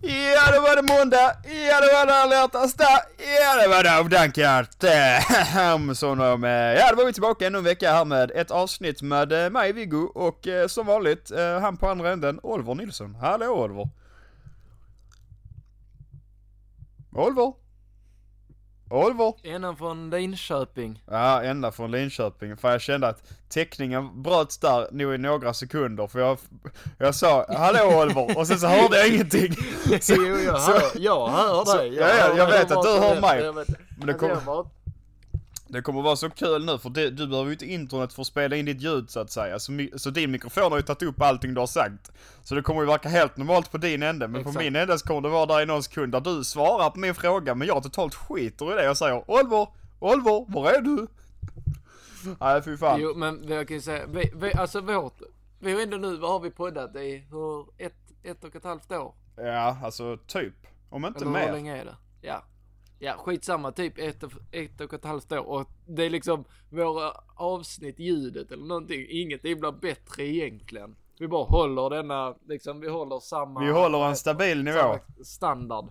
Ja, det var det måndag. Ja, det var det alla Ja, det var Dove Dankart. Som de, ja, då var vi tillbaka ännu en vecka här med ett avsnitt med eh, mig, Viggo, och eh, som vanligt, eh, han på andra änden, Oliver Nilsson. Hallå Oliver. Oliver. Oliver! Ända från Linköping. Ja, ända från Linköping. För jag kände att täckningen bröts där nog i några sekunder. För jag, jag sa 'Hallå Oliver' och sen så hörde jag ingenting. Så, jo, jag hör, jag hör dig. Jag, ja, ja, jag vet att du hör mig. Men det kommer... Det kommer vara så kul nu för det, du behöver ju inte internet för att spela in ditt ljud så att säga. Så, så din mikrofon har ju tagit upp allting du har sagt. Så det kommer ju verka helt normalt på din ände. Men Exakt. på min ände så kommer det vara där i någon sekund där du svarar på min fråga men jag totalt skiter i det. Jag säger Oliver, Oliver, var är du? Nej fy fan. Jo men jag kan ju säga, vi, vi, alltså vårt, vi har ändå nu, vad har vi poddat i? Hur, ett, ett och ett halvt år? Ja, alltså typ. Om inte Eller mer. hur länge är det? Ja. Ja, skitsamma, typ ett, ett och ett halvt år. Och det är liksom våra avsnitt, ljudet eller någonting, ingenting blir bättre egentligen. Vi bara håller denna, liksom vi håller samma. Vi håller en stabil nivå. Standard.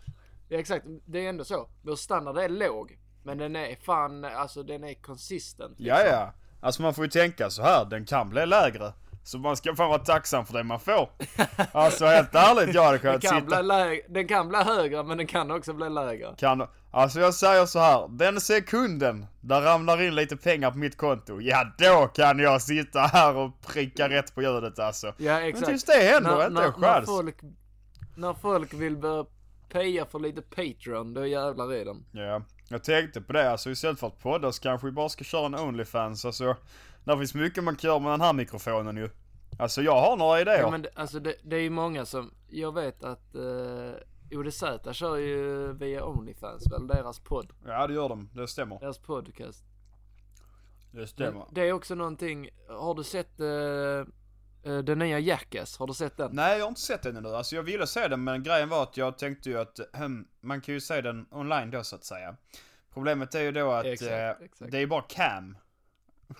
Ja exakt, det är ändå så. Vår standard är låg. Men den är fan, alltså den är konsistent. Liksom. Ja ja. Alltså man får ju tänka så här, den kan bli lägre. Så man ska fan vara tacksam för det man får. Alltså helt ärligt, jag hade kunnat sitta... Bli lägre, den kan bli högre men den kan också bli lägre. Kan, alltså jag säger så här, den sekunden där ramlar in lite pengar på mitt konto, ja då kan jag sitta här och pricka rätt på ljudet alltså. Ja exakt. Men tills det händer, när, inte en chans. När folk, när folk vill börja peja för lite Patreon, då jävlar är de. Ja, jag tänkte på det alltså istället för att podda så kanske vi bara ska köra en Onlyfans alltså. Det finns mycket man kan göra med den här mikrofonen ju. Alltså jag har några idéer. Ja men alltså det, det är ju många som, jag vet att uh, ODZ kör ju via Onlyfans väl, deras podd. Ja det gör de, det stämmer. Deras podcast. Det stämmer. Men det är också någonting, har du sett uh, uh, den nya Jackass? Har du sett den? Nej jag har inte sett den ännu. Alltså jag ville se den men grejen var att jag tänkte ju att, hm, man kan ju se den online då så att säga. Problemet är ju då att exakt, exakt. det är bara cam.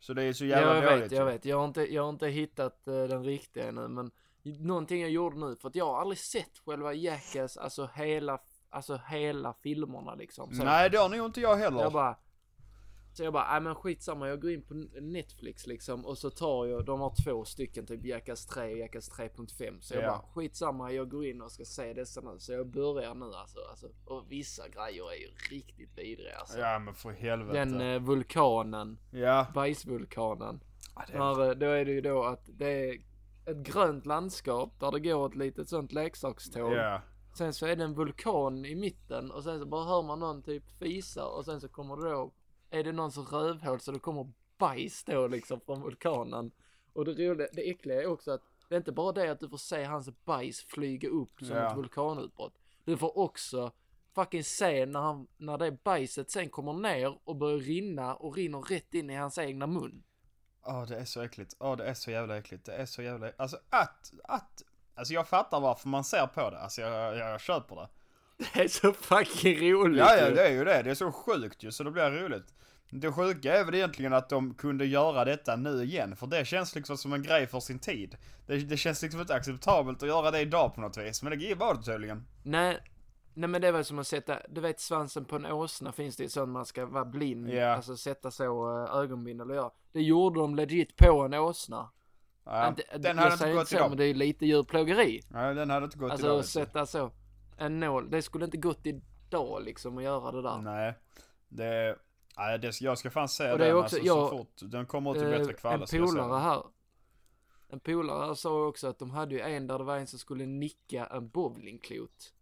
Så det är så jävla jag dåligt. Vet, jag vet, jag har inte, jag har inte hittat uh, den riktiga ännu men någonting jag gjorde nu för att jag har aldrig sett själva Jackass, alltså hela, alltså hela filmerna liksom. Så Nej det har nog inte jag heller. Jag bara, så jag bara, nej men skitsamma, jag går in på Netflix liksom och så tar jag, de har två stycken typ Jackass 3 och Jackass 3.5. Så jag ja. bara, skitsamma, jag går in och ska se dessa nu. Så jag börjar nu alltså, alltså. Och vissa grejer är ju riktigt vidriga alltså. Ja men för helvete. Den eh, vulkanen. Ja. Bajsvulkanen. Ja, det är... När, då är det ju då att det är ett grönt landskap där det går ett litet sånt leksakståg. Ja. Sen så är det en vulkan i mitten och sen så bara hör man någon typ fisa och sen så kommer det då är det någon som rövhål så det kommer bajs då liksom från vulkanen. Och det roliga, det äckliga är också att det är inte bara det att du får se hans bajs flyga upp som ja. ett vulkanutbrott. Du får också fucking se när han, när det bajset sen kommer ner och börjar rinna och rinner rätt in i hans egna mun. Ja, oh, det är så äckligt. Ja, oh, det är så jävla äckligt. Det är så jävla, alltså att, att, alltså jag fattar varför man ser på det. Alltså jag, jag, jag köper det. Det är så fucking roligt Ja, ja det är ju det. Det är så sjukt ju så det blir roligt. Det sjuka är väl egentligen att de kunde göra detta nu igen, för det känns liksom som en grej för sin tid. Det, det känns liksom inte acceptabelt att göra det idag på något vis, men det var det tydligen. Nej, nej men det är väl som att sätta, du vet svansen på en åsna finns det ju sån man ska vara blind, yeah. alltså sätta så uh, ögonbindel och göra. Det gjorde de legit på en åsna. Ja, inte, den hade inte gått idag. men det är lite djurplågeri. Nej, den hade inte gått alltså, idag. Alltså sätta så, en nål, det skulle inte gått idag liksom att göra det där. Nej, det Nej, det, jag ska fan se den också, alltså, jag, så fort. Den kommer ut i bättre kvalitet. En polare här. En polare här sa också att de hade ju en där det var en som skulle nicka en bowlingklot.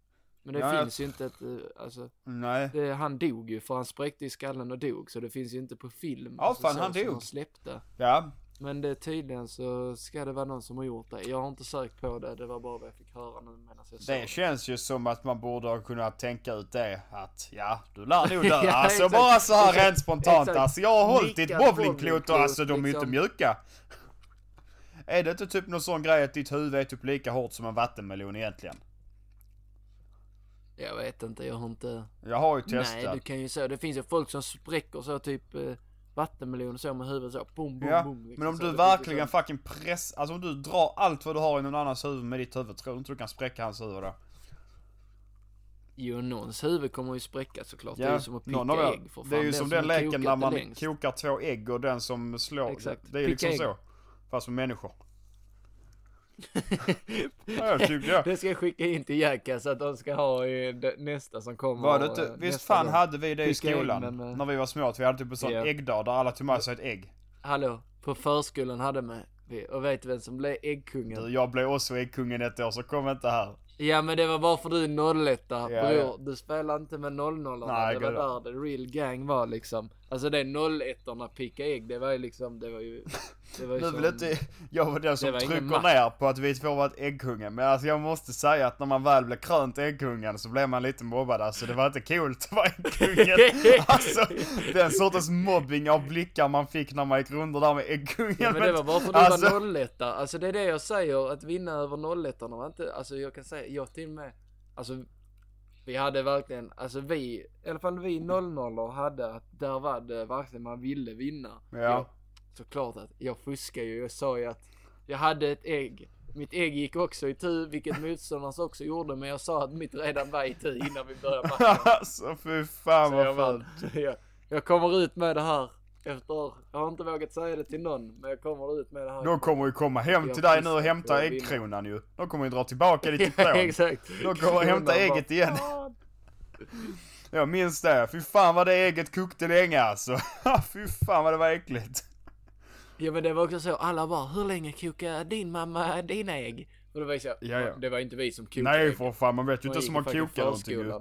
Men det ja, finns jag... ju inte ett, eh, alltså. Nej. Det, han dog ju för han spräckte i skallen och dog. Så det finns ju inte på film. Ja, alltså, fan så, han dog. Han släppte. Ja, men det tydligen så ska det vara någon som har gjort det. Jag har inte sökt på det, det var bara vad jag fick höra nu medan jag Det känns ju som att man borde ha kunnat tänka ut det. Att ja, du lär nog dö. ja, alltså exakt. bara så här rent spontant. Exakt. Alltså jag har hållit ditt bowlingklot och alltså de är liksom. inte mjuka. Är det inte typ någon sån grej att ditt huvud är typ lika hårt som en vattenmelon egentligen? Jag vet inte, jag har inte... Jag har ju testat. Nej, du kan ju säga, det finns ju folk som spräcker så typ eh, vattenmelon så med huvudet så, boom, boom, ja, boom. Liksom, men om du verkligen så. fucking press, alltså om du drar allt vad du har i någon annans huvud med ditt huvud, tror du inte du kan spräcka hans huvud då? Jo, någons huvud kommer ju spräckas såklart. det är Ja, ju som att picka någon ägg för fan. Det är ju som den leken när man längst. kokar två ägg och den som slår. Exakt. Det är ju liksom så. Fast med människor. Det ska jag skicka in till Jackass att de ska ha nästa som kommer. Var det eh, inte, visst fan gång. hade vi det i skolan? eh, När vi var små, att vi hade typ en sån Ja. äggdag där alla tog med sig ett ägg. Hallå, på förskolan hade med vi, och vet du vem som blev äggkungen? Du, jag blev också äggkungen ett år, så kom inte här. Ja men det var bara för du är 01 Ja, bror. ja. Du spelar inte med 00 Nej, Det var där det real gang var liksom. Alltså det 01 orna picka ägg, det var ju liksom, det var ju... Det var ju Nu som, vill inte jag var den som trycker ner på att vi två var ett äggkungen. Men alltså jag måste säga att när man väl blev krönt äggkungen så blev man lite mobbad. Alltså det var inte coolt att vara äggkungen. alltså den sortens mobbing av blickar man fick när man gick runt där med äggkungen. Ja men det var bara för att du alltså, var 01 Alltså det är det jag säger, att vinna över 01 var inte, alltså jag kan säga, jag till och med, alltså vi hade verkligen, alltså vi, i alla fall vi 00 hade att där var det verkligen man ville vinna. Ja. Jag, såklart att jag fuskar ju, jag sa ju att jag hade ett ägg. Mitt ägg gick också i tu, vilket motståndarnas också gjorde, men jag sa att mitt redan var i tu innan vi började matchen. alltså fy fan Så vad fult. jag, jag kommer ut med det här efter, jag har inte vågat säga det till någon, men jag kommer ut med det här. De kommer ju komma hem till dig nu och hämta äggkronan ju. De kommer ju dra tillbaka ditt Ja, diplom. exakt. De kommer hämta ägget igen. Jag minns det. Fy fan vad det ägget kokte länge alltså. Fy fan vad det var äckligt. Ja men det var också så, alla bara, hur länge kokar din mamma dina ägg? Och det var ju så, Ja, ja. det var inte vi som kokade Nej för fan, man vet ju inte i man kokar någonting ju.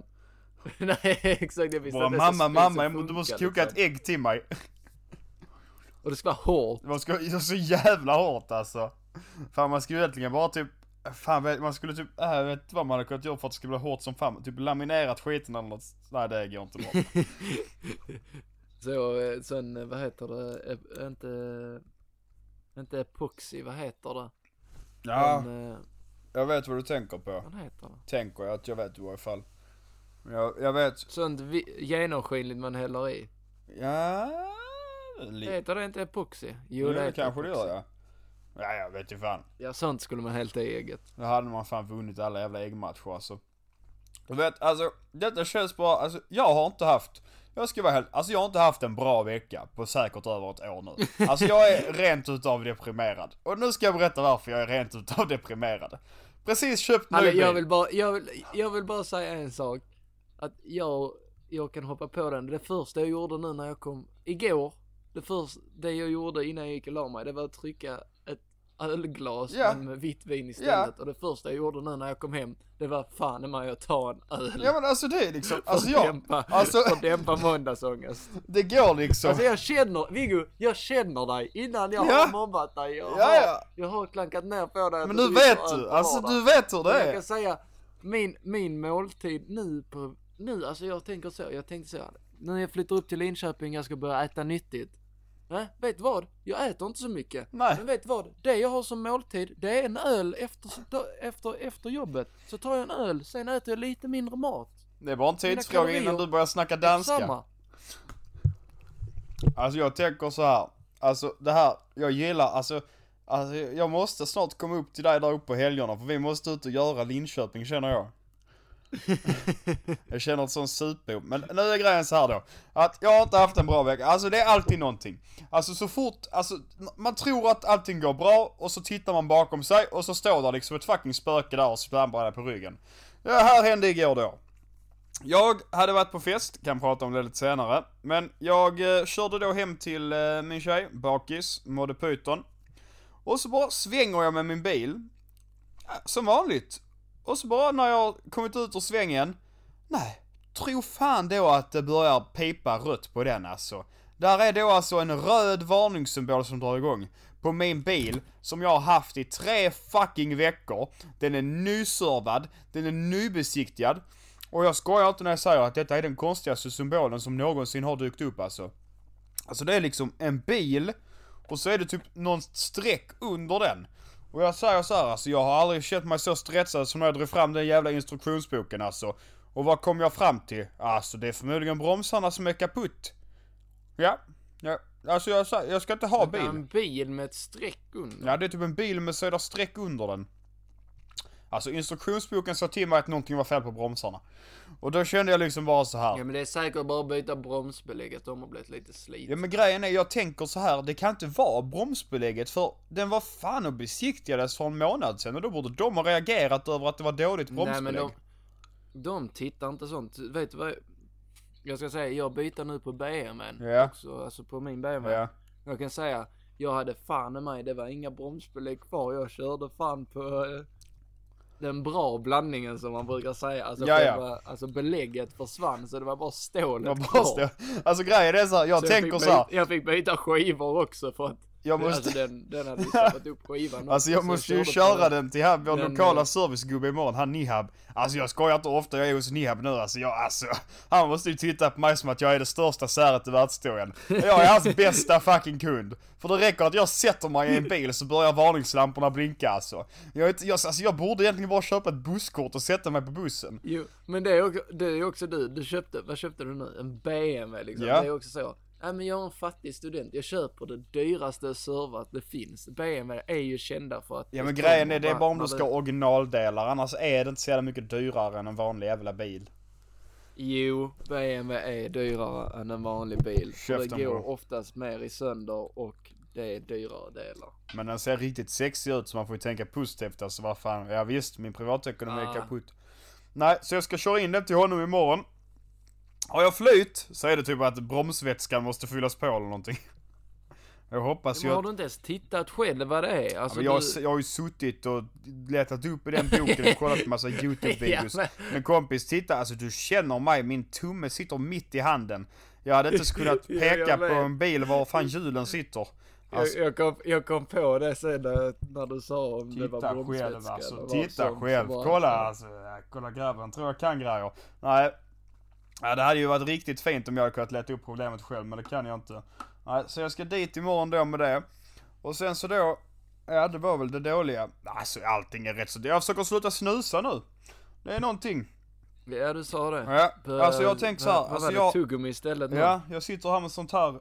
Nej exakt, jag visste ens mamma, mamma, du måste koka ett liksom. ägg till mig. Och det ska vara hårt. Det var så, jävla hårt alltså. Fan man skulle egentligen bara typ, fan man skulle typ, äh, jag vet inte vad man hade kunnat göra för att det skulle bli hårt som fan. Typ laminerat skiten eller något. Nej det går inte bra. Så, eh, sen, eh, vad heter det, Eh, inte, inte epoxy, vad heter det? Ja, Men, jag vet vad du tänker på. vad heter det? Tänker jag att jag vet i varje fall. Jag, jag vet, Sånt genomskinligt man häller i. ja... Heter det inte epoxy? Jo, det heter kanske det epoxy. gör ja. Ja, jag vet ju fan. Ja, sånt skulle man hälta i ägget. Då hade man fan vunnit alla jävla äggmatcher alltså. Du vet, alltså detta känns bra, alltså jag har inte haft, jag ska vara helt, alltså jag har inte haft en bra vecka på säkert över ett år nu. Alltså jag är rent utav deprimerad. Och nu ska jag berätta varför jag är rent utav deprimerad. Precis köpt ny Alltså, bil. jag vill bara, jag vill, jag vill bara säga en sak. Att jag, jag kan hoppa på den. Det första jag gjorde nu när jag kom, igår. Det första, det jag gjorde innan jag gick och la mig, det var att trycka ett ölglas men med vitt vin istället. Och det första jag gjorde nu när jag kom hem, det var fan i mig att ta en öl. Ja men alltså det är liksom, alltså jag, dämpa, alltså för att dämpa måndagsångest. det går liksom. Alltså jag känner, Viggo, jag känner dig innan jag Ja. har mobbat dig. Jag, Ja, har, ja. jag har klankat ner på dig. Men nu vet du, alltså du vet hur det Men jag är. kan säga, min, min måltid nu på, nu, alltså jag tänker så, jag tänkte så här, när jag flyttar upp till Linköping, jag ska börja äta nyttigt. Nej, vet du vad? Jag äter inte så mycket. Nej. Men vet vad? Det jag har som måltid, det är en öl efter, efter, efter jobbet. Så tar jag en öl, sen äter jag lite mindre mat. Det är bara en tidsfråga innan du börjar snacka danska. Samma. Alltså jag tänker så här. Alltså det här, jag gillar, alltså, alltså jag måste snart komma upp till dig där uppe på helgerna för vi måste ut och göra Linköping känner jag. jag känner ett sånt supbo, Men nu är grejen så här då. Att jag har inte haft en bra vecka. Alltså det är alltid någonting. Alltså så fort, alltså man tror att allting går bra och så tittar man bakom sig och så står där liksom ett fucking spöke där och slamrar dig på ryggen. Det här hände igår då. Jag hade varit på fest, kan prata om det lite senare. Men jag eh, körde då hem till eh, min tjej, bakis, mådde pyton. Och så bara svänger jag med min bil. Som vanligt. Och så bara när jag kommit ut ur svängen. Nej, tro fan då att det börjar pipa rött på den alltså. Där är då alltså en röd varningssymbol som drar igång. På min bil, som jag har haft i tre fucking veckor. Den är nyservad, den är nybesiktigad. Och jag skojar inte när jag säger att detta är den konstigaste symbolen som någonsin har dykt upp alltså. Alltså det är liksom en bil och så är det typ någon streck under den. Och jag säger så här, alltså jag har aldrig känt mig så stressad som när jag drog fram den jävla instruktionsboken alltså. Och vad kom jag fram till? Alltså det är förmodligen bromsarna som är kaputt. Ja, ja. Alltså jag, jag ska inte ha bil. En bil med ett streck under. Ja det är typ en bil med sådär streck under den. Alltså instruktionsboken sa till mig att någonting var fel på bromsarna. Och då kände jag liksom bara så här. Ja men det är säkert bara att byta bromsbelägget, de har blivit lite slit. Ja men grejen är, jag tänker så här, det kan inte vara bromsbelägget för den var fan och besiktigades för en månad sedan och då borde de ha reagerat över att det var dåligt Nej bromsbelägg. men de, de tittar inte sånt. Vet du vad? Jag ska säga, jag byter nu på BMWn Ja. också, alltså på min BMW. Ja. Jag kan säga, jag hade fan i mig, det var inga bromsbelägg kvar. Jag körde fan på eh, den bra blandningen som man brukar säga. Alltså, Ja, ja. själva, alltså belägget försvann så det var bara stålet Jag bara kvar. stå- Alltså grejen är så här, jag Så tänker fick så här, byta, jag fick byta skivor också för att jag måste, Alltså den, den hade ju upp skivan Alltså jag måste ju köra den till här, vår den, lokala eh, servicegubbe imorgon, han Nihab. Alltså jag skojar inte ofta, jag är hos Nihab nu alltså, jag, alltså. Han måste ju titta på mig som att jag är det största säret i världshistorien. Jag är hans bästa fucking kund. För det räcker att jag sätter mig i en bil så börjar varningslamporna blinka alltså. Jag, inte, jag, alltså jag borde egentligen bara köpa ett busskort och sätta mig på bussen. Jo, men det är också, det är också du, du köpte, vad köpte du nu? En BMW liksom. Ja. Det är också så. Nej men jag är en fattig student, jag köper det dyraste servrat det finns. BMW är ju kända för att Ja men grejen är det är bara om du ska ha originaldelar, annars är det inte så jävla mycket dyrare än en vanlig jävla bil. Jo, BMW är dyrare än en vanlig bil. För det går bror. oftast mer i sönder och det är dyrare delar. Men den ser riktigt sexig ut så man får ju tänka positivt alltså vad fan, ja visst min privatekonomi är Ah. kaputt. Nej, så jag ska köra in den till honom imorgon. Har jag flyt så är det typ att bromsvätskan måste fyllas på eller någonting. Jag hoppas ju Men har du inte ens tittat själv vad det är? Ja, Alltså, men jag, du... jag har ju suttit och letat upp i den boken och kollat på massa YouTube-videos. Ja, men... kompis, titta alltså du känner mig, min tumme sitter mitt i handen. Jag hade inte kunnat Ja, peka jag på en bil var fan hjulen sitter. Alltså, jag, jag, kom, jag kom på det sen när, när du sa om det var Titta bromsvätska själv alltså, titta själv. som var- Kolla alltså, ja, kolla grabben, tror jag kan grejer. Nej. Ja, det hade ju varit riktigt fint om jag hade kunnat leta upp problemet själv, men det kan jag inte. Nej, så jag ska dit imorgon då med det. Och sen så då, ja det var väl det dåliga. Alltså allting är rätt så, jag försöker sluta snusa nu. Det är någonting. Ja du sa det. Ja, På- alltså jag tänker så här, vad alltså var det, jag, tuggummi istället nu? ja, jag sitter här med sånt här,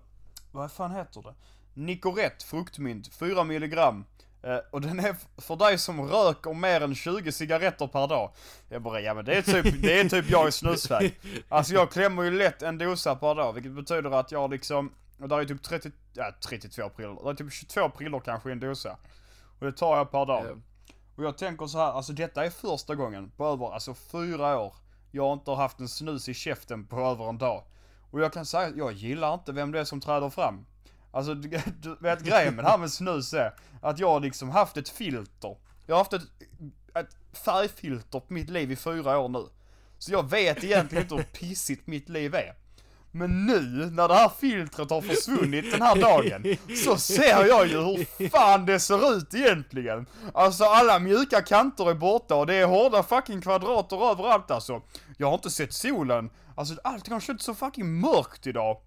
vad fan heter det? Nicorette fruktmynt, 4 milligram. Eh, och den är för dig som röker mer än 20 cigaretter per dag. Jag bara, ja men det är typ, det är typ jag i snusväg. Alltså jag klämmer ju lätt en dosa per dag, vilket betyder att jag liksom, och där är typ 30, ja 32 prillor, det är typ 22 prillor kanske i en dosa. Och det tar jag per dag. Ja. Och jag tänker så här, alltså detta är första gången på över, alltså fyra år, jag inte har haft en snus i käften på över en dag. Och jag kan säga, jag gillar inte vem det är som träder fram. Alltså du, du vet grejen med det här med snus är att jag har liksom haft ett filter. Jag har haft ett, ett färgfilter på mitt liv i fyra år nu. Så jag vet egentligen inte hur pissigt mitt liv är. Men nu, när det här filtret har försvunnit den här dagen, så ser jag ju hur fan det ser ut egentligen. Alltså alla mjuka kanter är borta och det är hårda fucking kvadrater överallt alltså. Jag har inte sett solen. Alltså allting har känts så fucking mörkt idag.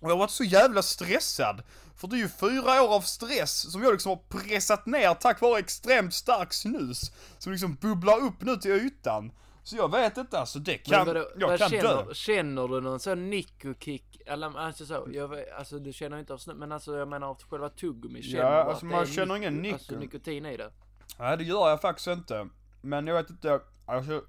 Och jag har varit så jävla stressad. För det är ju fyra år av stress som jag liksom har pressat ner tack vare extremt stark snus. Som liksom bubblar upp nu till ytan. Så jag vet inte alltså, det kan, vadå, jag vad kan känner, dö. känner du någon sån nicokick? Eller alltså så, jag vet, alltså du känner inte av snus, men alltså jag menar av själva tuggummi, känner Ja, att alltså, man känner ingen nico. Alltså nikotin i det? Nej det gör jag faktiskt inte. Men jag vet inte, alltså.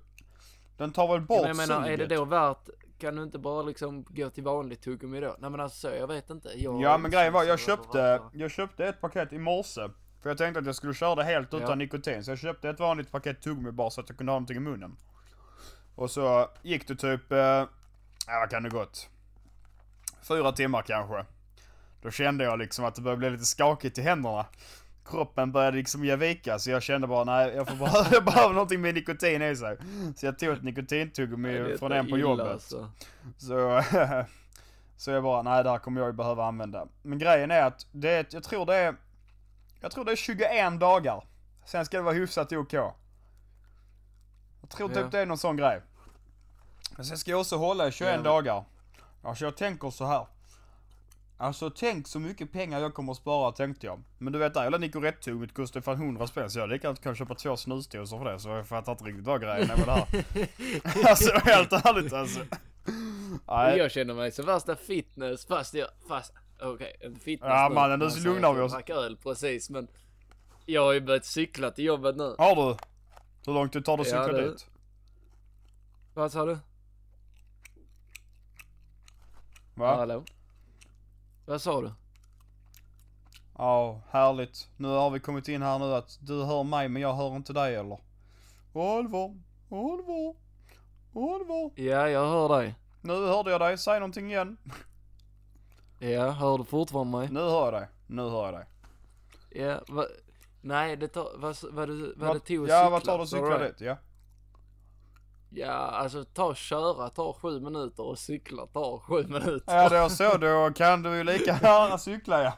Den tar väl bort Ja, men jag menar, är det suget. då värt, kan du inte bara liksom gå till vanligt tuggummi då? Nej men alltså så, jag vet inte. Jag Ja men grejen var, jag köpte, jag köpte ett paket i morse. För jag tänkte att jag skulle köra det helt utan Ja. nikotin. Så jag köpte ett vanligt paket tuggummi bara så att jag kunde ha någonting i munnen. Och så gick det typ, eh, ja vad kan det gått? Fyra timmar kanske. Då kände jag liksom att det började bli lite skakigt i händerna. Kroppen började liksom ge vika, så jag kände bara nej, jag får bara, jag behöver någonting med nikotin i sig. Så jag tog ett nikotintuggummi från en på jobbet. alltså. Så, så jag bara, nej det här kommer jag ju behöva använda. Men grejen är att det är, jag tror det är, jag tror det är 21 dagar. Sen ska det vara hyfsat OK. Jag tror typ Ja. det är någon sån grej. Men sen ska jag också hålla i 21 Ja, dagar. Alltså jag tänker så här. Alltså tänk så mycket pengar jag kommer att spara tänkte jag. Men du vet där jävla Nicorette-tugget kostar fan 100 spänn så jag lika gärna kan köpa två snusdosor för det så jag fattar inte riktigt vad grejen är med det här. alltså helt ärligt alltså. Nej. Jag känner mig som värsta fitness fast jag, fast, okej, en fitness Ja, mannen, nu man så säger lugnar vi jag oss. öl precis men jag har ju börjat cykla till jobbet nu. Har du? Hur långt det tar det att Ja, cykla det- dit? Vad sa du? Va? Hallå? Vad sa du? Ja, härligt. Nu har vi kommit in här nu att du hör mig men jag hör inte dig eller? Allvar, allvar, allvar. Ja, jag hör dig. Nu hörde jag dig, säg någonting igen. Ja, hör du fortfarande mig? Nu hör jag dig, nu hör jag dig. Ja, va, nej det tar, vad, vad, det, vad det tog att ja, vad tar det att du cykla dit? Ja. Ja, alltså ta och köra tar sju minuter och cykla tar sju minuter. Ja, då så, då kan du ju lika gärna cykla ja.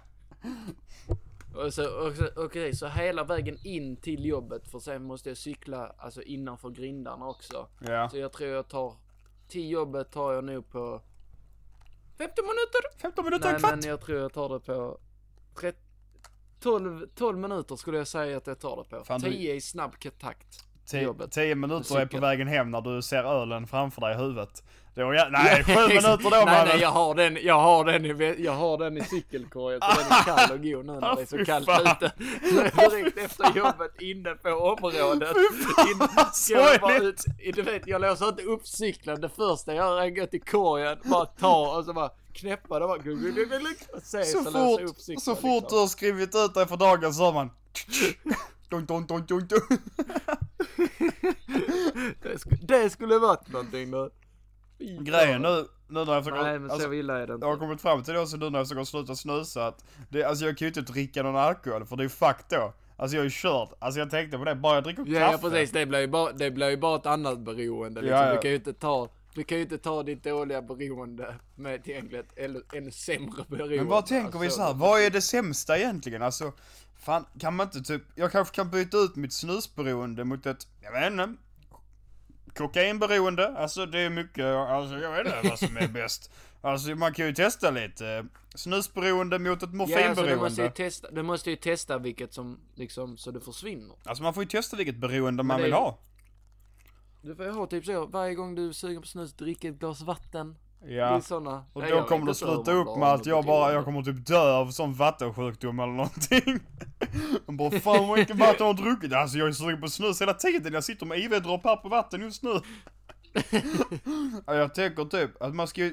Och så, och så, okej, så hela vägen in till jobbet för sen måste jag cykla alltså innanför grindarna också. Ja. Så jag tror jag tar, till jobbet tar jag nog på 15 minuter. 15 minuter, Nej en kvart. men jag tror jag tar det på 30, 12, 12 minuter skulle jag säga att jag tar det på. Fan, du- 10 i snabb takt. Tio- jobbet. 10 minuter är på vägen hem när du ser ölen framför dig i huvudet. Då, ja, nej, 7 minuter då nej, mannen. nej, jag har den, jag har den i, jag har den i cykelkorgen så den är kall och god nu när det är så kallt ute. Direkt efter jobbet inne på området. In, jag bara ut, du vet jag låser inte upp cykeln. Det första jag gör är att gå till korgen, bara ta och så bara knäppa det bara. Och se Så så, jag upp fort, cykeln. så fort du liksom. har skrivit ut dig för dagen så hör man dun, dun, dun, dun, dun. det, skulle, det skulle varit någonting fan. Grejen nu, nu när jag försöker, Nej men alltså, så illa är det jag har inte. kommit fram till det också nu när jag försöker sluta snusa att det, alltså jag kan ju inte dricka någon alkohol för det är fuck då. Alltså jag är ju körd, alltså jag tänkte på det, bara jag dricker Ja, kaffe. ja precis, det blir ju bara, det blir ju bara ett annat beroende liksom. Ja, ja. Du kan ju inte ta, du kan ju inte ta ditt dåliga beroende med till ett ännu, sämre beroende. Men vad tänker vi Alltså, så här, vad är det sämsta egentligen? Alltså, fan, kan man inte typ, jag kanske kan byta ut mitt snusberoende mot ett, jag vet inte, kokainberoende, alltså det är mycket, alltså jag vet inte vad som är bäst. Alltså man kan ju testa lite, snusberoende mot ett Ja, alltså, du måste ju morfinberoende. testa, du måste ju testa vilket som, liksom, så det försvinner. Alltså man får ju testa vilket beroende man det vill ha. Du får ju ha typ så, varje gång du suger på snus, drick ett glas vatten. Ja. är såna. Och då kommer hur sluta man upp med att jag bara, jag kommer typ dö av sån vattensjukdom eller någonting. Man bara, fan vad mycket vatten har jag druckit? Alltså jag är sugen på snus hela tiden, jag sitter med IV-dropp här på vatten just nu. ja, jag tänker typ att man ska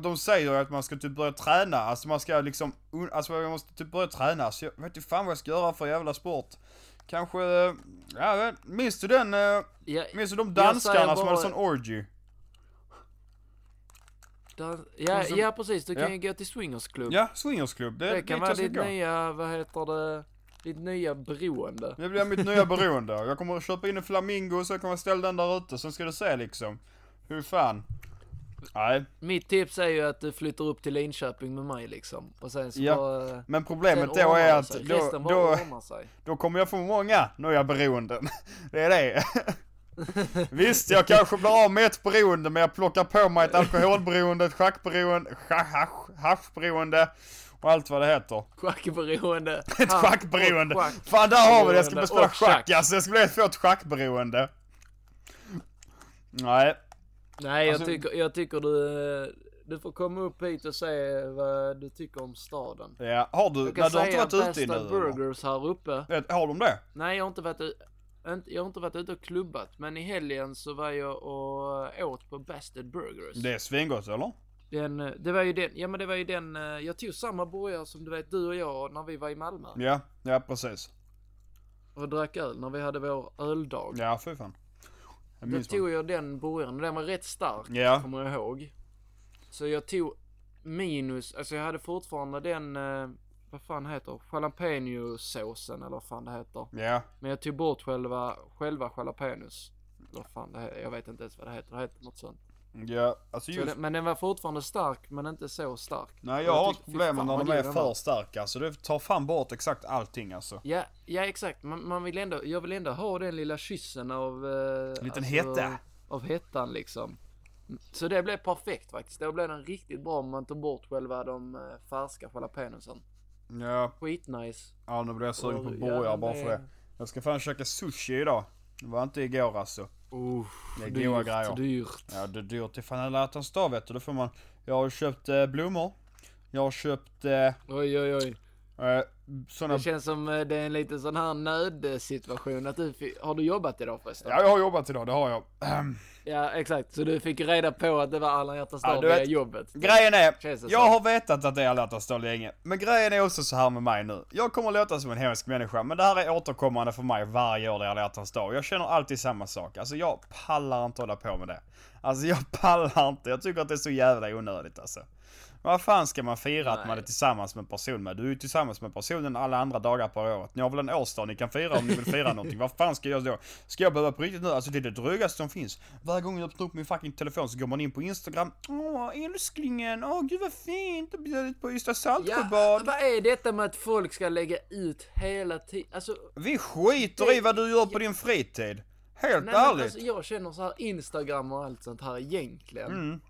de säger att man ska typ börja träna, alltså man ska liksom, alltså jag måste typ börja träna, så jag vet inte fan vad jag ska göra för jävla sport. Kanske, ja, minns du den, eh, Ja, minns du de danskarna säger som hade bara- sån orgy? ja, som- ja precis, du kan ja. ju gå till swingersklubb. Ja, swingersklubb, det, det kan vara ditt nya, vad heter det, ditt nya beroende. Det blir mitt nya beroende. Jag kommer att köpa in en flamingo så jag kommer att ställa den där ute, sen ska du se liksom. Hur fan. Nej, Mitt tips är ju att du flyttar upp till Linköping med mig liksom. Och sen så Ja, bara... men problemet då är att då, då, då kommer jag få många nya beroenden. Det är det. Visst, jag kanske blir av med ett beroende men jag plockar på mig ett alkoholberoende, ett schackberoende, scha- hasch- haschberoende och allt vad det heter. Schackberoende. Ett Ha- schackberoende. schack. Fan där har vi det, jag ska börja spela schack. schack alltså. Jag ska bli få ett schackberoende. Nej, Nej, jag Alltså- tycker, jag tycker du, eh, du får komma upp hit och säga vad du tycker om staden. ja. Har du, Jag nej, du har inte varit ute nu burgers här uppe. Har de det? Nej, jag har inte varit inte- jag har inte varit ute och klubbat, men i helgen så var jag och åt på Bastard Burgers. Det är svingott eller? Den, eh, det var ju den, ja men det var ju den, eh, jag tog samma burgare som du vet du och jag när vi var i Malmö. Ja, ja precis. Och drack öl när vi hade vår öldag. Ja, fy fan. Jag Då tog jag den burgaren och den var rätt stark, Ja. kommer jag ihåg. Så jag tog minus, alltså jag hade fortfarande den, eh, vad fan heter jalapeno-såsen eller vad fan det heter. Ja, Men jag tog bort själva, själva jalapenos. Eller vad fan det heter, jag vet inte ens vad det heter, det heter något sånt. Ja, alltså Så just... den, men den var fortfarande stark, men inte så stark. Nej, Och jag har ett problem när de är för starka. Alltså det tar fan bort exakt allting alltså. Ja, ja exakt. Man, man vill ändå, jag vill ändå ha den lilla kyssen av... Eh, Liten hetta. Av hettan liksom. Så det blev perfekt faktiskt. Då blev den riktigt bra om man tog bort själva de eh, färska jalapenosen. Ja, Skitnice. ja nu blir jag sugen på burgare ja, bara för det. Jag ska fan käka sushi idag. Det var inte igår alltså. Uh, Det är dyrt, goda grejer. dyrt. Ja, det är dyrt fan alla ätans dag vet du. Då får man... Jag har köpt eh, blommor. Jag har köpt... Eh, Oj, oj, oj. Eh, såna... Det känns som eh, det är en liten sån här nödsituation att du fi- Har du jobbat idag förresten? Ja, jag har jobbat idag, det har jag. Ehm, Ja, exakt. Så du fick reda på att det var alla hjärtans Ja, dag via vet, jobbet? Grejen är, jag har vetat att det är alla hjärtans dag länge. Men grejen är också så här med mig nu. Jag kommer låta som en hemsk människa, men det här är återkommande för mig varje år det är alla hjärtans dag. Jag känner alltid samma sak. Alltså jag pallar inte hålla på med det. Alltså jag pallar inte. Jag tycker att det är så jävla onödigt alltså. Vad fan ska man fira att man Nej. är tillsammans med en person med? Du är ju tillsammans med personen alla andra dagar på året. Ni har väl en årsdag ni kan fira om ni vill fira någonting. Vad fan ska jag då? Ska jag behöva på riktigt nu? Alltså det är det drygaste som finns. Varje gång jag öppnar upp min fucking telefon så går man in på Instagram. Åh älsklingen, åh gud vad fint. Du bjöd på Ystad Ja, Saltsjöbad. vad är detta med att folk ska lägga ut hela tiden? Alltså, Vi skiter i vad du gör på din fritid. Helt nej, men ärligt. alltså jag känner så här Instagram och allt sånt här egentligen. Mm.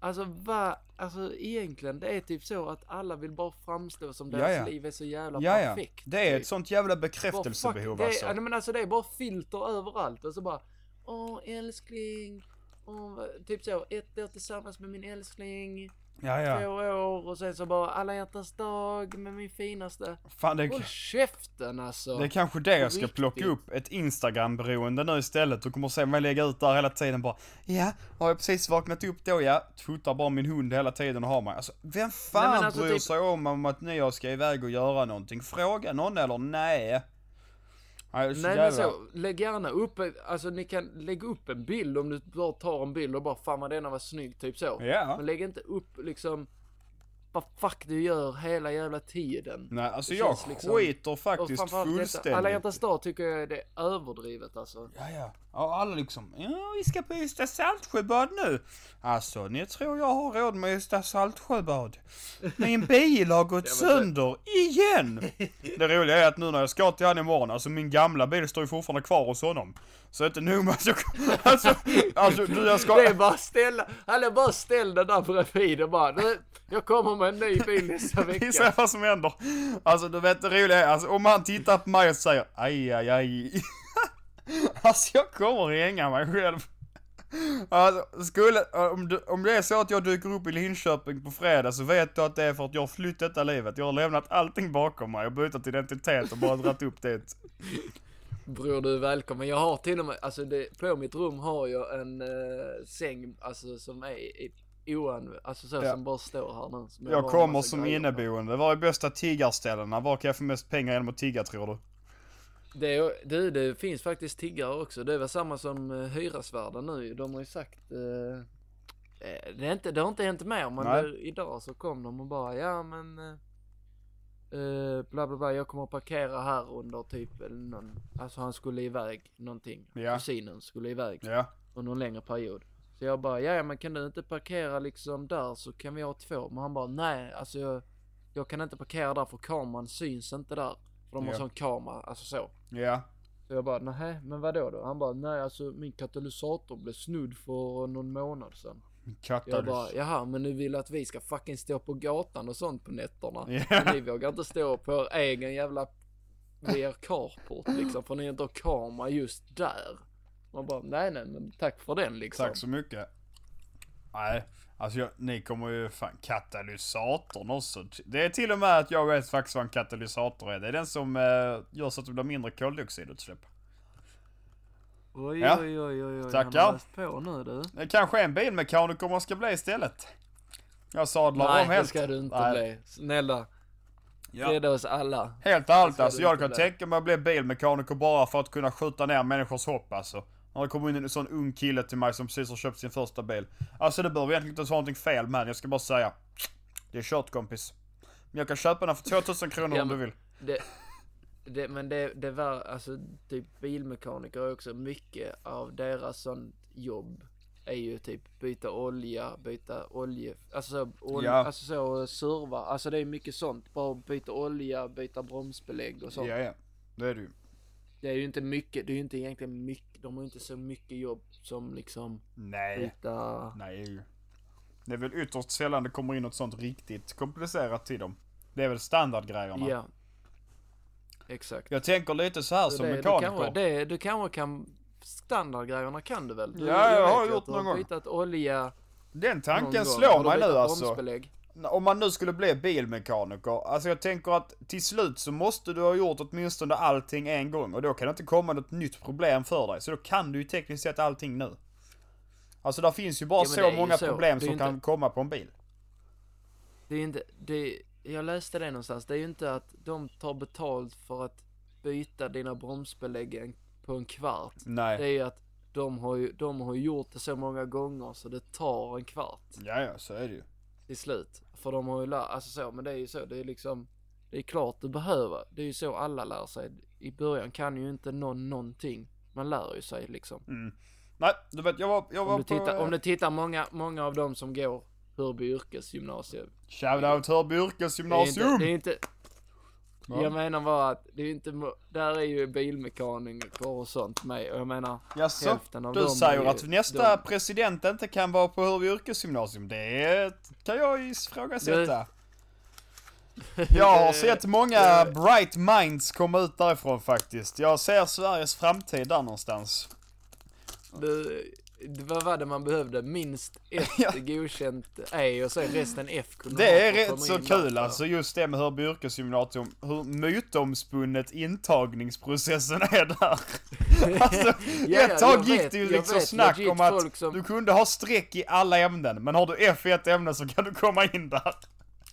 Alltså vad, alltså egentligen det är typ så att alla vill bara framstå som deras ja. liv är så jävla Ja, ja. perfekt. Det är typ. ett sånt jävla bekräftelsebehov fuck, det är, alltså. men alltså det är bara filter överallt och så bara Åh älskling, åh, typ så, ett år tillsammans med min älskling, Ja, ja. två år och sen så bara alla hjärtans dag med min finaste. Fan, det, Håll käften alltså. det är kanske det jag ska riktigt. plocka upp. Ett Instagram-beroende nu istället. Du kommer se mig lägga ut där hela tiden bara. Ja, har jag precis vaknat upp då ja. Fotar bara min hund hela tiden och har mig. Alltså, vem fan Nej, alltså bryr typ- sig om, om att ni jag ska iväg och göra någonting? Fråga någon eller nej. Nej, men så, lägg gärna upp, alltså ni kan lägga upp en bild om du bara tar en bild och bara fan vad denna var snygg, typ så. Ja. Men lägg inte upp liksom vad fuck du gör hela jävla tiden. Nej, alltså Det jag liksom- skiter faktiskt detta, fullständigt. alla hjärtans dag tycker jag det är överdrivet alltså. Ja, ja. Och alla liksom, ja vi ska på Ystad Saltsjöbad nu. Alltså, ni tror jag har råd med Ystad Saltsjöbad. Min bil har gått sönder, igen! Det roliga är att nu när jag ska till han imorgon, alltså min gamla bil står ju fortfarande kvar hos honom. Så inte nog med att jag, alltså, alltså du jag ska... Det är bara ställa, han är bara ställ den där bredvid och bara du, jag kommer med en ny bil nästa Vi ser vecka. vad som händer. Alltså du vet det roliga är, alltså om han tittar på mig och säger aj, aj, aj. Alltså jag kommer hänga mig själv. Alltså, skulle, om, du, om det är så att jag dyker upp i Linköping på fredag så vet du att det är för att jag har flytt detta livet. Jag har lämnat allting bakom mig och bytt identitet och bara dragit upp det. Bror du är välkommen. Jag har till och med, alltså det, på mitt rum har jag en eh, säng, alltså som är i, oanvänd, alltså så Ja. som bara står här nu. Jag har kommer som inneboende. Var är bästa tiggarställena? Var kan jag få mest pengar genom att tigga tror du? Det, är, du, det finns faktiskt tiggare också. Det var samma som uh, hyresvärden nu. De har ju sagt eh, eh, det, är inte, det har inte hänt mer men det, idag så kom de och bara ja men eh, eh, bla bla bla jag kommer att parkera här under typ eller någon, alltså han skulle iväg någonting. Ja. Kusinen skulle iväg Ja. under en längre period. Så jag bara ja men kan du inte parkera liksom där så kan vi ha två. Men han bara nej alltså jag, jag kan inte parkera där för kameran syns inte där. För de har Ja. sån kamera, alltså så. Ja. Så jag bara, nej men vadå då? Han bara, nej alltså min katalysator blev snudd för någon månad sedan. Jag bara, Katalys. jaha men nu vill att vi ska fucking stå på gatan och sånt på nätterna. Ja. Men ni vågar inte stå på er egen jävla VR carport liksom, för ni inte har kamera just där. Man bara, nej nej men tack för den liksom. Tack så mycket. Nej, alltså jag, ni kommer ju fan katalysatorn också. Det är till och med att jag vet faktiskt vad en katalysator är. Det är den som eh, gör så att det blir mindre koldioxidutsläpp. Oj Ja. oj oj oj oj. Tackar. Han har läst på nu du. Det kanske är en bilmekaniker man ska bli istället. Jag sadlar Nej om det helt. ska du inte Nej. bli. Snälla. Ja. Rädda oss alla. Helt Det ärligt alltså, jag kan bli. tänka mig att bli bilmekaniker bara för att kunna skjuta ner människors hopp alltså. När det kommer in en sån ung kille till mig som precis har köpt sin första bil. Alltså det behöver egentligen inte vara någonting fel med jag ska bara säga. Det är kört kompis. Men jag kan köpa den för 2000 kronor Ja, om du vill. Det, det, men det, det var, alltså typ bilmekaniker också mycket av deras sånt jobb är ju typ byta olja, byta olje, alltså så, ol, Ja. alltså så serva, alltså det är mycket sånt. Bara byta olja, byta bromsbelägg och sånt. Ja, ja. Det är det ju. Det är ju inte mycket, det är ju inte egentligen mycket, de har ju inte så mycket jobb som liksom Nej. byta, Nej. Det är väl ytterst sällan det kommer in något sånt riktigt komplicerat till dem. Det är väl standardgrejerna. ja. Exakt. Jag tänker lite så här Så som det, mekaniker. Du kanske, det, du kanske kan, standardgrejerna kan du väl? Du, Ja, jag har gjort du någon har gång. bytt olja Den tanken slår Har du mig nu alltså. bromsbelägg? Om man nu skulle bli bilmekaniker, alltså jag tänker att till slut så måste du ha gjort åtminstone allting en gång och då kan det inte komma något nytt problem för dig. Så då kan du ju tekniskt sett allting nu. Alltså där finns ju bara Ja, så är många så. problem är som inte- kan komma på en bil. Det är inte, det, jag läste det någonstans, det är ju inte att de tar betalt för att byta dina bromsbelägg på en kvart. Nej. Det är ju att de har ju, de har gjort det så många gånger så det tar en kvart Ja, ja, så är det ju. till slut. För de har ju lärt, alltså så, men det är ju så, det är liksom, det är klart du behöver, det är ju så alla lär sig. I början kan ju inte någon någonting, man lär ju sig liksom. Mm. Nej, du vet jag var, jag var Om du på... tittar, om du tittar många, många av dem som går Hörby yrkesgymnasium. Shoutout Hörby Det är yrkesgymnasium! inte, det är inte Ja. Jag menar bara att det är inte, där är ju bilmekaniker och sånt med och jag menar Jaså? hälften av Du dem säger är ju- att nästa de- president inte kan vara på Hörby yrkesgymnasium. Det kan jag ifrågasätta. Jag har sett många bright minds komma ut därifrån faktiskt. Jag ser Sveriges framtid där någonstans. Det, det, vad var det man behövde? Minst ett Ja. godkänt E och sen resten F kunde Det är rätt så kul där. alltså just det med Hörby yrkesgymnasium. Hur mytomspunnet intagningsprocessen är där. Alltså, Ja, ett tag gick vet- det ju liksom vet snack om att som- du kunde ha streck i alla ämnen. Men har du F i ett ämne så kan du komma in där.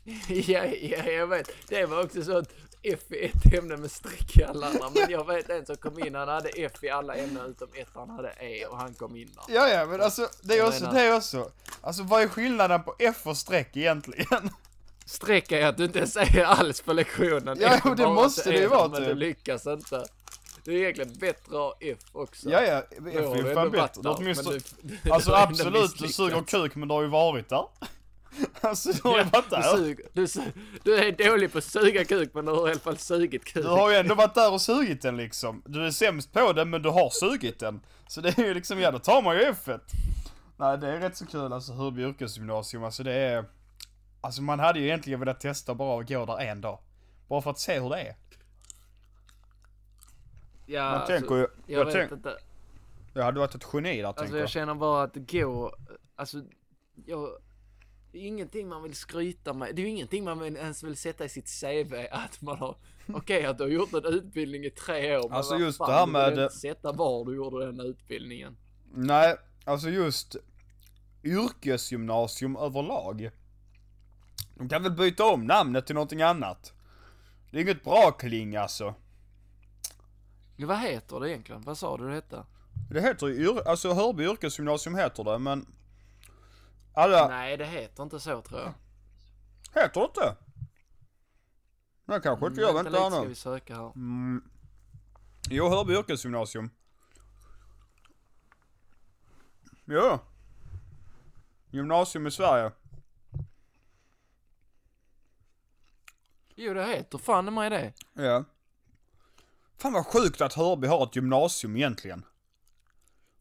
ja, ja, jag vet. Det var också så att F i ett ämne med streck i alla andra. Men jag vet en som kom in, han hade F i alla ämnen utom ett, han hade E och han kom in där. Ja, ja, men alltså det är också det också. Alltså vad är skillnaden på F och streck egentligen? Streck är att du inte säger alls på lektionen. Ja, jo, det måste det är ju vara, Men typ. du lyckas inte. Det är egentligen bättre att ha F också. Ja, ja, F är ju du fan bättre. Åtminstone, men du- alltså du absolut, du suger kuk men du har ju varit där. Alltså du har ju varit du, där. suger, du, du är dålig på att suga kuk men du har i alla fall sugit kuk. Du har ju ändå varit där och sugit den liksom. Du är sämst på den men du har sugit den. Så det är ju liksom, ja då tar man ju F1. Nej det är rätt så kul alltså Hörby yrkesgymnasium, alltså det är... Alltså man hade ju egentligen velat testa bara att gå där en dag. Bara för att se hur det är. ja, Man alltså, tänker ju, jag, jag, vet tänk, inte. jag hade varit ett geni där Alltså tänker jag jag. känner bara att gå, alltså, jag, det är ingenting man vill skryta med. Det är ju ingenting man ens vill sätta i sitt CV att man har, okej att du har gjort en utbildning i tre år. men Alltså just fan, det här du vill med- inte sätta var du gjorde den utbildningen. Nej, alltså just yrkesgymnasium överlag. De kan väl byta om namnet till någonting annat. Det är inget bra kling alltså. Men vad heter det egentligen? Vad sa du det hette? Det heter ju, alltså Hörby yrkesgymnasium heter det, men alla, Nej, det heter inte så tror jag. heter det inte? Nej kanske inte, jag vet Vänta inte här lite ska nu. vi söka här. Mm. Jo, Hörby yrkesgymnasium. Jo. Gymnasium i Sverige. Jo, det heter fan mig det. Ja. Fan vad sjukt att Hörby har ett gymnasium egentligen.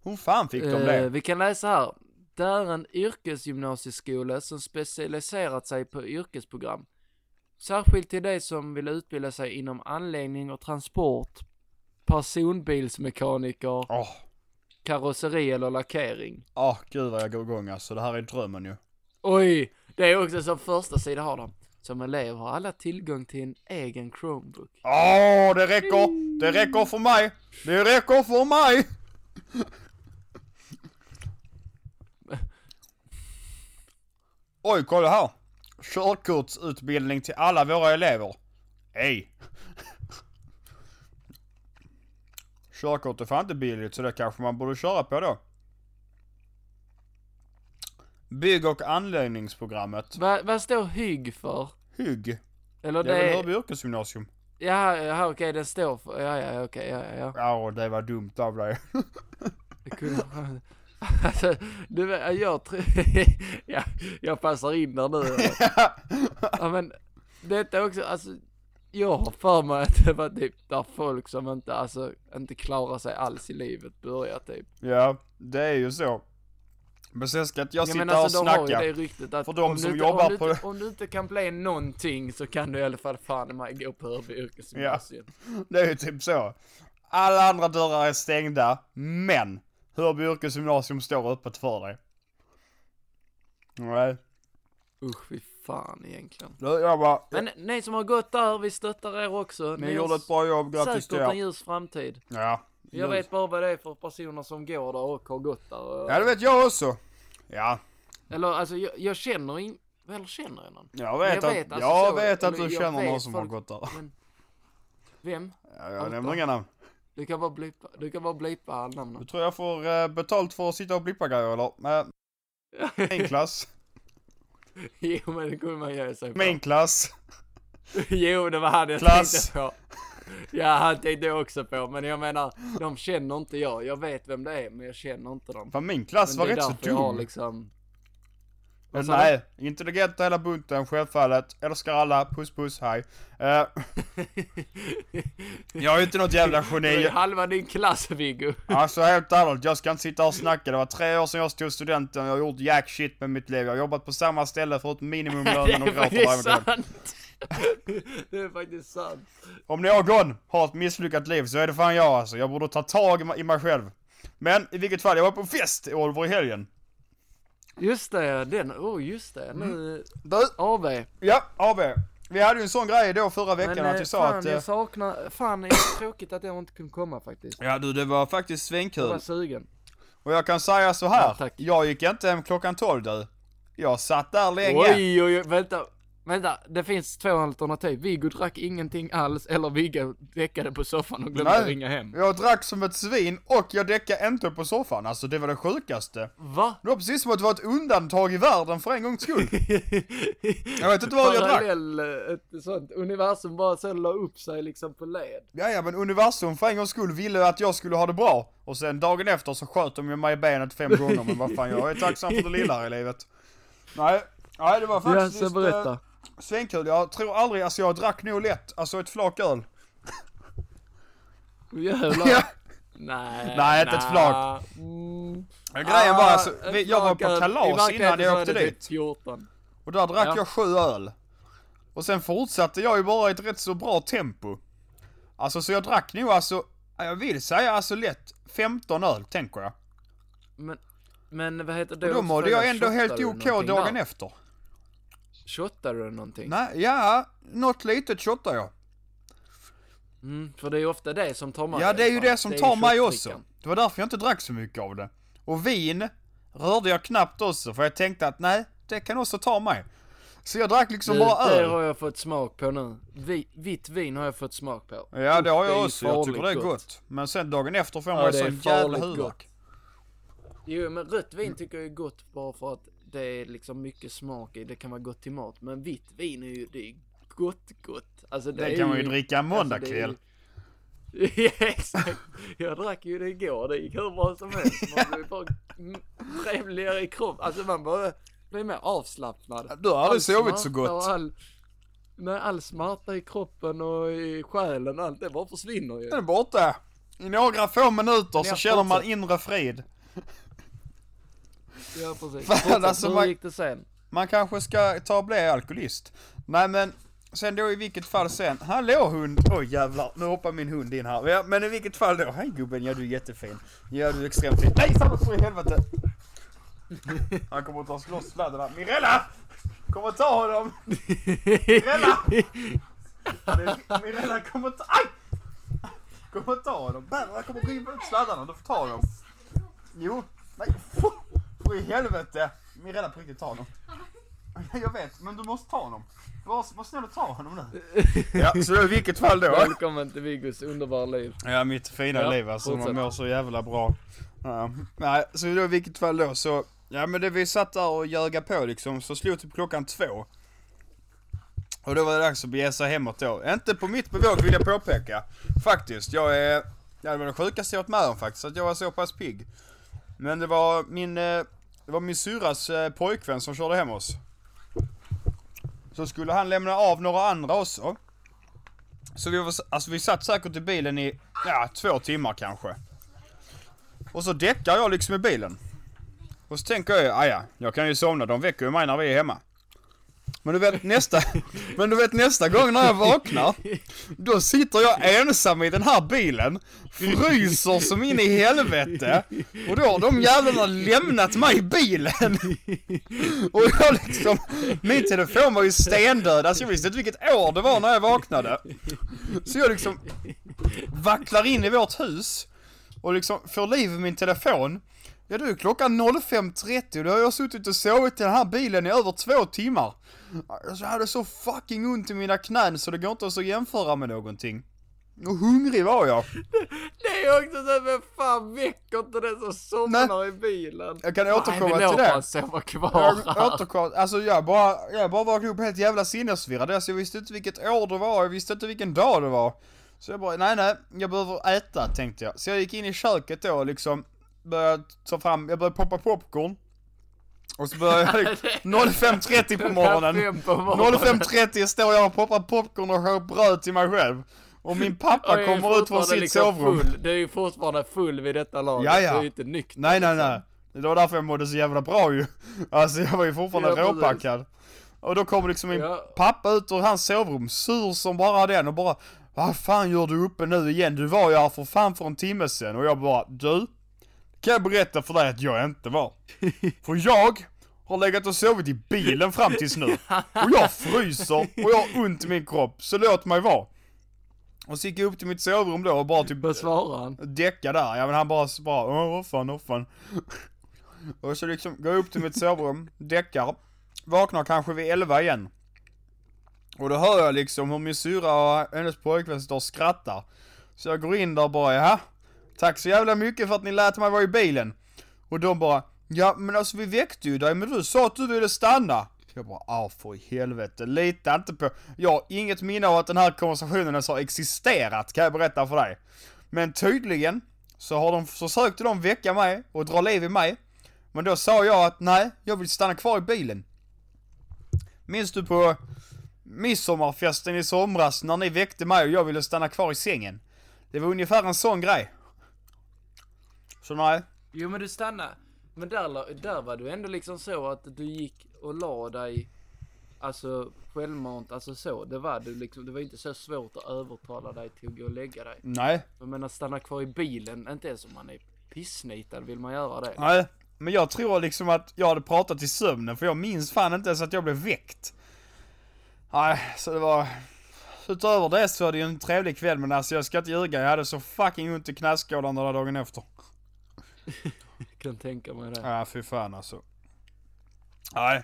Hur fan fick de Eh, det? vi kan läsa här. Det är en yrkesgymnasieskola som specialiserat sig på yrkesprogram. Särskilt till de som vill utbilda sig inom anläggning och transport, personbilsmekaniker, Åh, karosseri eller lackering. oh, gud vad jag går igång alltså. Det här är drömmen ju. Oj, det är också som första sida har de. Som elev har alla tillgång till en egen Chromebook. Åh, det räcker! Det räcker för mig! Det räcker för mig! Oj, kolla här! Körkortsutbildning till alla våra elever. Ej! Körkort är fan inte billigt så det kanske man borde köra på då. Bygg och anläggningsprogrammet. Va, vad står HYG för? Hygg. Eller Det det är väl. Hörby yrkesgymnasium? Ja, ja okej, den står för... Ja, ja, okej, ja, ja, ja. Ja, det var dumt av dig. Alltså, du jag tror... ja, jag passar in där nu. Ja, men detta också, alltså... Jag har för mig att det var typ där folk som inte, alltså, inte klarar sig alls i livet börjar typ. Ja, det är ju så. Men sen ska inte jag sitta men här och alltså de har ju snacka. det ryktet att För de om, som du inte, jobbar om, du på- inte, om du inte kan bli någonting så kan du i alla fall fan mig gå på Hörby yrkesgymnasium. Det är ju typ så. Alla andra dörrar är stängda, men Hörby yrkesgymnasium står öppet för dig. Nej. Usch fy fan egentligen. Jag bara, Men ni som har gått där, vi stöttar er också. ni har gjorde ett bra jobb, grattis till Säkert en er. ljus framtid. Ja. Jag vet bara vad det är för personer som går där och har gått där. Ja det vet jag också. Ja, Eller alltså jag, jag känner in, eller känner jag någon? jag vet, Jag att, vet, alltså, jag så- vet att eller du jag känner någon som folk- har gått där. Men, vem? Ja, jag Allt nämner då? inga namn. Du kan bara blipa, du kan bara blipa Du namnen. tror jag får eh, betalt för att sitta och blippa grejer eller? Min klass. jo men det kunde man ge sig på. Min klass. Jo det var han jag Klass. tänkte på. Ja han tänkte jag också på, men jag menar, de känner inte jag. Jag vet vem det är, men jag känner inte dem. Fan min klass Men var rätt så dum. liksom... Men nej, intelligenta hela bunten, självfallet. Älskar alla, puss puss, hej. Eh, jag är inte något jävla Du är geni. halva din klass Viggo. Alltså helt ärligt, jag ska inte sitta och snacka. Det var tre år sedan jag stod studenten och jag har gjort jack shit med mitt liv. Jag har jobbat på samma ställe förutom minimumlönen och gråter varje dag. Det är faktiskt sant. Om någon har ett misslyckat liv så är det fan jag alltså. Jag borde ta tag i mig själv. Men i vilket fall, jag var på fest i Oliver i helgen. Just det, den, oh just det, Mm. nu, Du, AB. ja, AB. Vi hade ju en sån grej då förra veckan Men att eh, vi sa fan att... eh, jag saknar, fan det är tråkigt att jag inte kunde komma faktiskt. Ja du, det var faktiskt Jag svinkul. var sugen. Och jag kan säga så här. Ja, jag gick inte hem klockan 12 du. Jag satt där länge. Oj, oj, oj, vänta. Vänta, det finns två alternativ. Viggo drack ingenting alls, eller Viggo däckade på soffan och glömde Nej. ringa hem. Jag drack som ett svin och jag däckade inte på soffan. Alltså det var det sjukaste. Va? Det var precis som att det var ett undantag i världen för en gångs skull. Jag vet inte vad jag drack. Parallell, eh, ett sånt universum bara så la upp sig liksom på led. Ja, ja, men universum för en gångs skull ville att jag skulle ha det bra. Och sen dagen efter så sköt de ju mig i benet fem gånger. Men vad fan, jag är tacksam för det lilla här i livet. Nej, nej det var Ja, faktiskt... så berätta. Svinkul. Jag tror aldrig, alltså jag drack nog lätt, alltså ett flak öl. Jävlar. Ja. Nej. Nej, inte ett flak. Mm. Grejen var alltså, ett vi- jag var på kalas innan jag åkte typ dit. 14. Och där drack Ja. jag sju öl. Och sen fortsatte jag ju bara i ett rätt så bra tempo. Alltså så jag drack nog alltså, ja, jag vill säga alltså lätt 15 öl, tänker jag. Men, men vad heter det? Och då mådde jag ändå helt OK dagen där? efter. Shottade du någonting? Nej, ja, något litet shottar jag. Mm, för det är ju ofta det som tar mig. Ja, det är ju det som är tar mig också. Det var därför jag inte drack så mycket av det. Och vin rörde jag knappt också, för jag tänkte att nej, det kan också ta mig. Så jag drack liksom bara det öl. har jag fått smak på nu. Vi, vitt vin har jag fått smak på. Ja, det har jag ju också. Jag tycker det är farligt gott. Men sen dagen efter får Ja, man det är sån jävla huvudvärk. Jo, men rött vin tycker jag är gott bara för att det är liksom mycket smak i. Det kan vara gott till mat. Men vitt vin är ju, det är gott, gott. Alltså det, Det kan man ju dricka alltså, måndagkväll. ju- Ja, exakt. Jag drack ju det igår. Det gick hur bra som helst. Man blir bara trevligare i kroppen. Alltså man bara blir mer avslappnad. Du har aldrig sovit så gott. och All, nej, all smärta i kroppen och i själen, allt det bara försvinner ju. Den är borta. I några få minuter så känner man inre frid. Ja, precis. Fan, Fortsätt, alltså, hur man- gick det sen? Man kanske ska ta och bli alkoholist. Nej men, sen då i vilket fall sen. Hallå hund! Oj jävlar, nu hoppar min hund in här. Ja, men i vilket fall då. Hej gubben, ja du är jättefin. Ja du är extremt fin. Nej Sandra för i helvete! Han kommer att ta loss sladdarna. Mirella! Kom och ta honom! Mirella! Mirella kom och ta... Aj! Kom och ta honom. Berra kommer riva ut sladdarna, du får ta honom. Jo, nej. För i helvete! Mirella på riktigt ta honom. Jag vet, men du måste ta honom. Var, var snäll och ta honom nu. Ja, så i vilket fall då. Välkommen till Viggos underbara liv. Ja, mitt fina Ja, liv alltså. Man fortsätt. mår så jävla bra. Ja, nej, så då i vilket fall då så. Ja men det vi satt där och ljöga på liksom, så slog typ klockan två. Och då var det dags att bege sig hemåt då. Inte på mitt bevåg vill jag påpeka. Faktiskt, jag är... Ja, det var det sjukaste jag varit med om faktiskt, att jag var så pass pigg. Men det var min... eh, det var min syrras eh, pojkvän som körde hem oss. Så skulle han lämna av några andra också. Så vi, var, alltså vi satt säkert i bilen i, ja, två timmar kanske. Och så däckar jag liksom i bilen. Och så tänker jag, aja, ja, jag kan ju somna, de väcker ju mig när vi är hemma. Men du vet nästa, men du vet nästa gång när jag vaknar, då sitter jag ensam i den här bilen, fryser som in i helvete, och då har de jävlarna lämnat mig i bilen. Och jag liksom, min telefon var ju stendöd, alltså jag visste inte vilket år det var när jag vaknade. Så jag liksom vacklar in i vårt hus, och liksom får liv i min telefon. Ja du, klockan 05.30 och då har jag suttit och sovit i den här bilen i över två timmar. Alltså jag hade så fucking ont i mina knän så det går inte ens att jämföra med någonting. Och hungrig var jag. Det är också så, vem fan väcker inte den som somnar i bilen? Jag kan återkomma Nej, till det. han sova kvar Jag här. återkom, alltså jag bara, jag bara vaknade upp helt jävla sinnesförvirrad. Alltså jag visste inte vilket år det var, jag visste inte vilken dag det var. Så jag bara, nej nej, jag behöver äta tänkte jag. Så jag gick in i köket då och liksom började ta fram, jag började poppa popcorn. Och så började jag 05.30 på morgonen. Fem på morgonen. 05.30 står jag och poppar popcorn och skär bröd till mig själv. Och min pappa Och kommer ut från sitt liksom sovrum. Full. Du är ju fortfarande full vid detta laget. Ja, ja. Du är ju inte nykter. Nej nej liksom. nej. Det var därför jag mådde så jävla bra ju. Alltså jag var ju fortfarande Ja, råpackad. Och då kommer liksom min Ja. pappa ut ur hans sovrum, sur som bara den och bara Vad fan gör du uppe nu igen? Du var ju här för fan för en timme sedan. Och jag bara, du? Kan jag berätta för dig att jag inte var? För jag har legat och sovit i bilen fram tills nu. Och jag fryser och jag har ont i min kropp, så låt mig vara. Och så gick jag upp till mitt sovrum då och bara typ Vad svarar han? däcka där, ja men han bara, bara åh vad fan, åh fan. Och så liksom går jag upp till mitt sovrum, däckar, vaknar kanske vid 11 igen. Och då hör jag liksom hur min syra och hennes pojkvän står och skrattar. Så jag går in där och bara, jaha, tack så jävla mycket för att ni lät mig vara i bilen. Och de bara, ja men alltså vi väckte ju dig men du sa att du ville stanna. Jag bara, ah för i helvete, lita inte på, jag har inget minne av att den här konversationen ens har existerat kan jag berätta för dig. Men tydligen så har de, försökte de väcka mig och dra liv i mig. Men då sa jag att nej, jag vill stanna kvar i bilen. Minns du på midsommarfesten i somras när ni väckte mig och jag ville stanna kvar i sängen? Det var ungefär en sån grej. Så nej. Jo men du stannar. Men där, där var du ändå liksom så att du gick och la dig Alltså självmant, alltså så. Det var du liksom, det var inte så svårt att övertala dig till att gå och lägga dig. Nej. Jag menar stanna kvar i bilen, inte ens om man är pissnitad vill man göra det. Nej. Men jag tror liksom att jag hade pratat i sömnen för jag minns fan inte ens att jag blev väckt. Nej, så det var... Utöver det så var det ju en trevlig kväll men alltså jag ska inte ljuga, jag hade så fucking ont i knäskålarna dagen efter. Jag kan tänka mig det. Ja, fy fan alltså. Nej.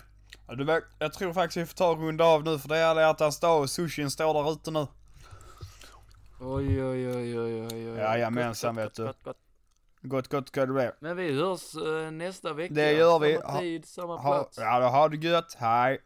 Du jag tror faktiskt vi får ta och runda av nu för det är alla hjärtans dag och sushin står där ute nu. Oj oj oj oj oj oj. Jajamensan, vet du. gott, gott, gott. Gott, ska det bli. Men vi hörs eh, nästa vecka. Det gör vi. Samma tid, samma plats. ja, då har det gött. Hej.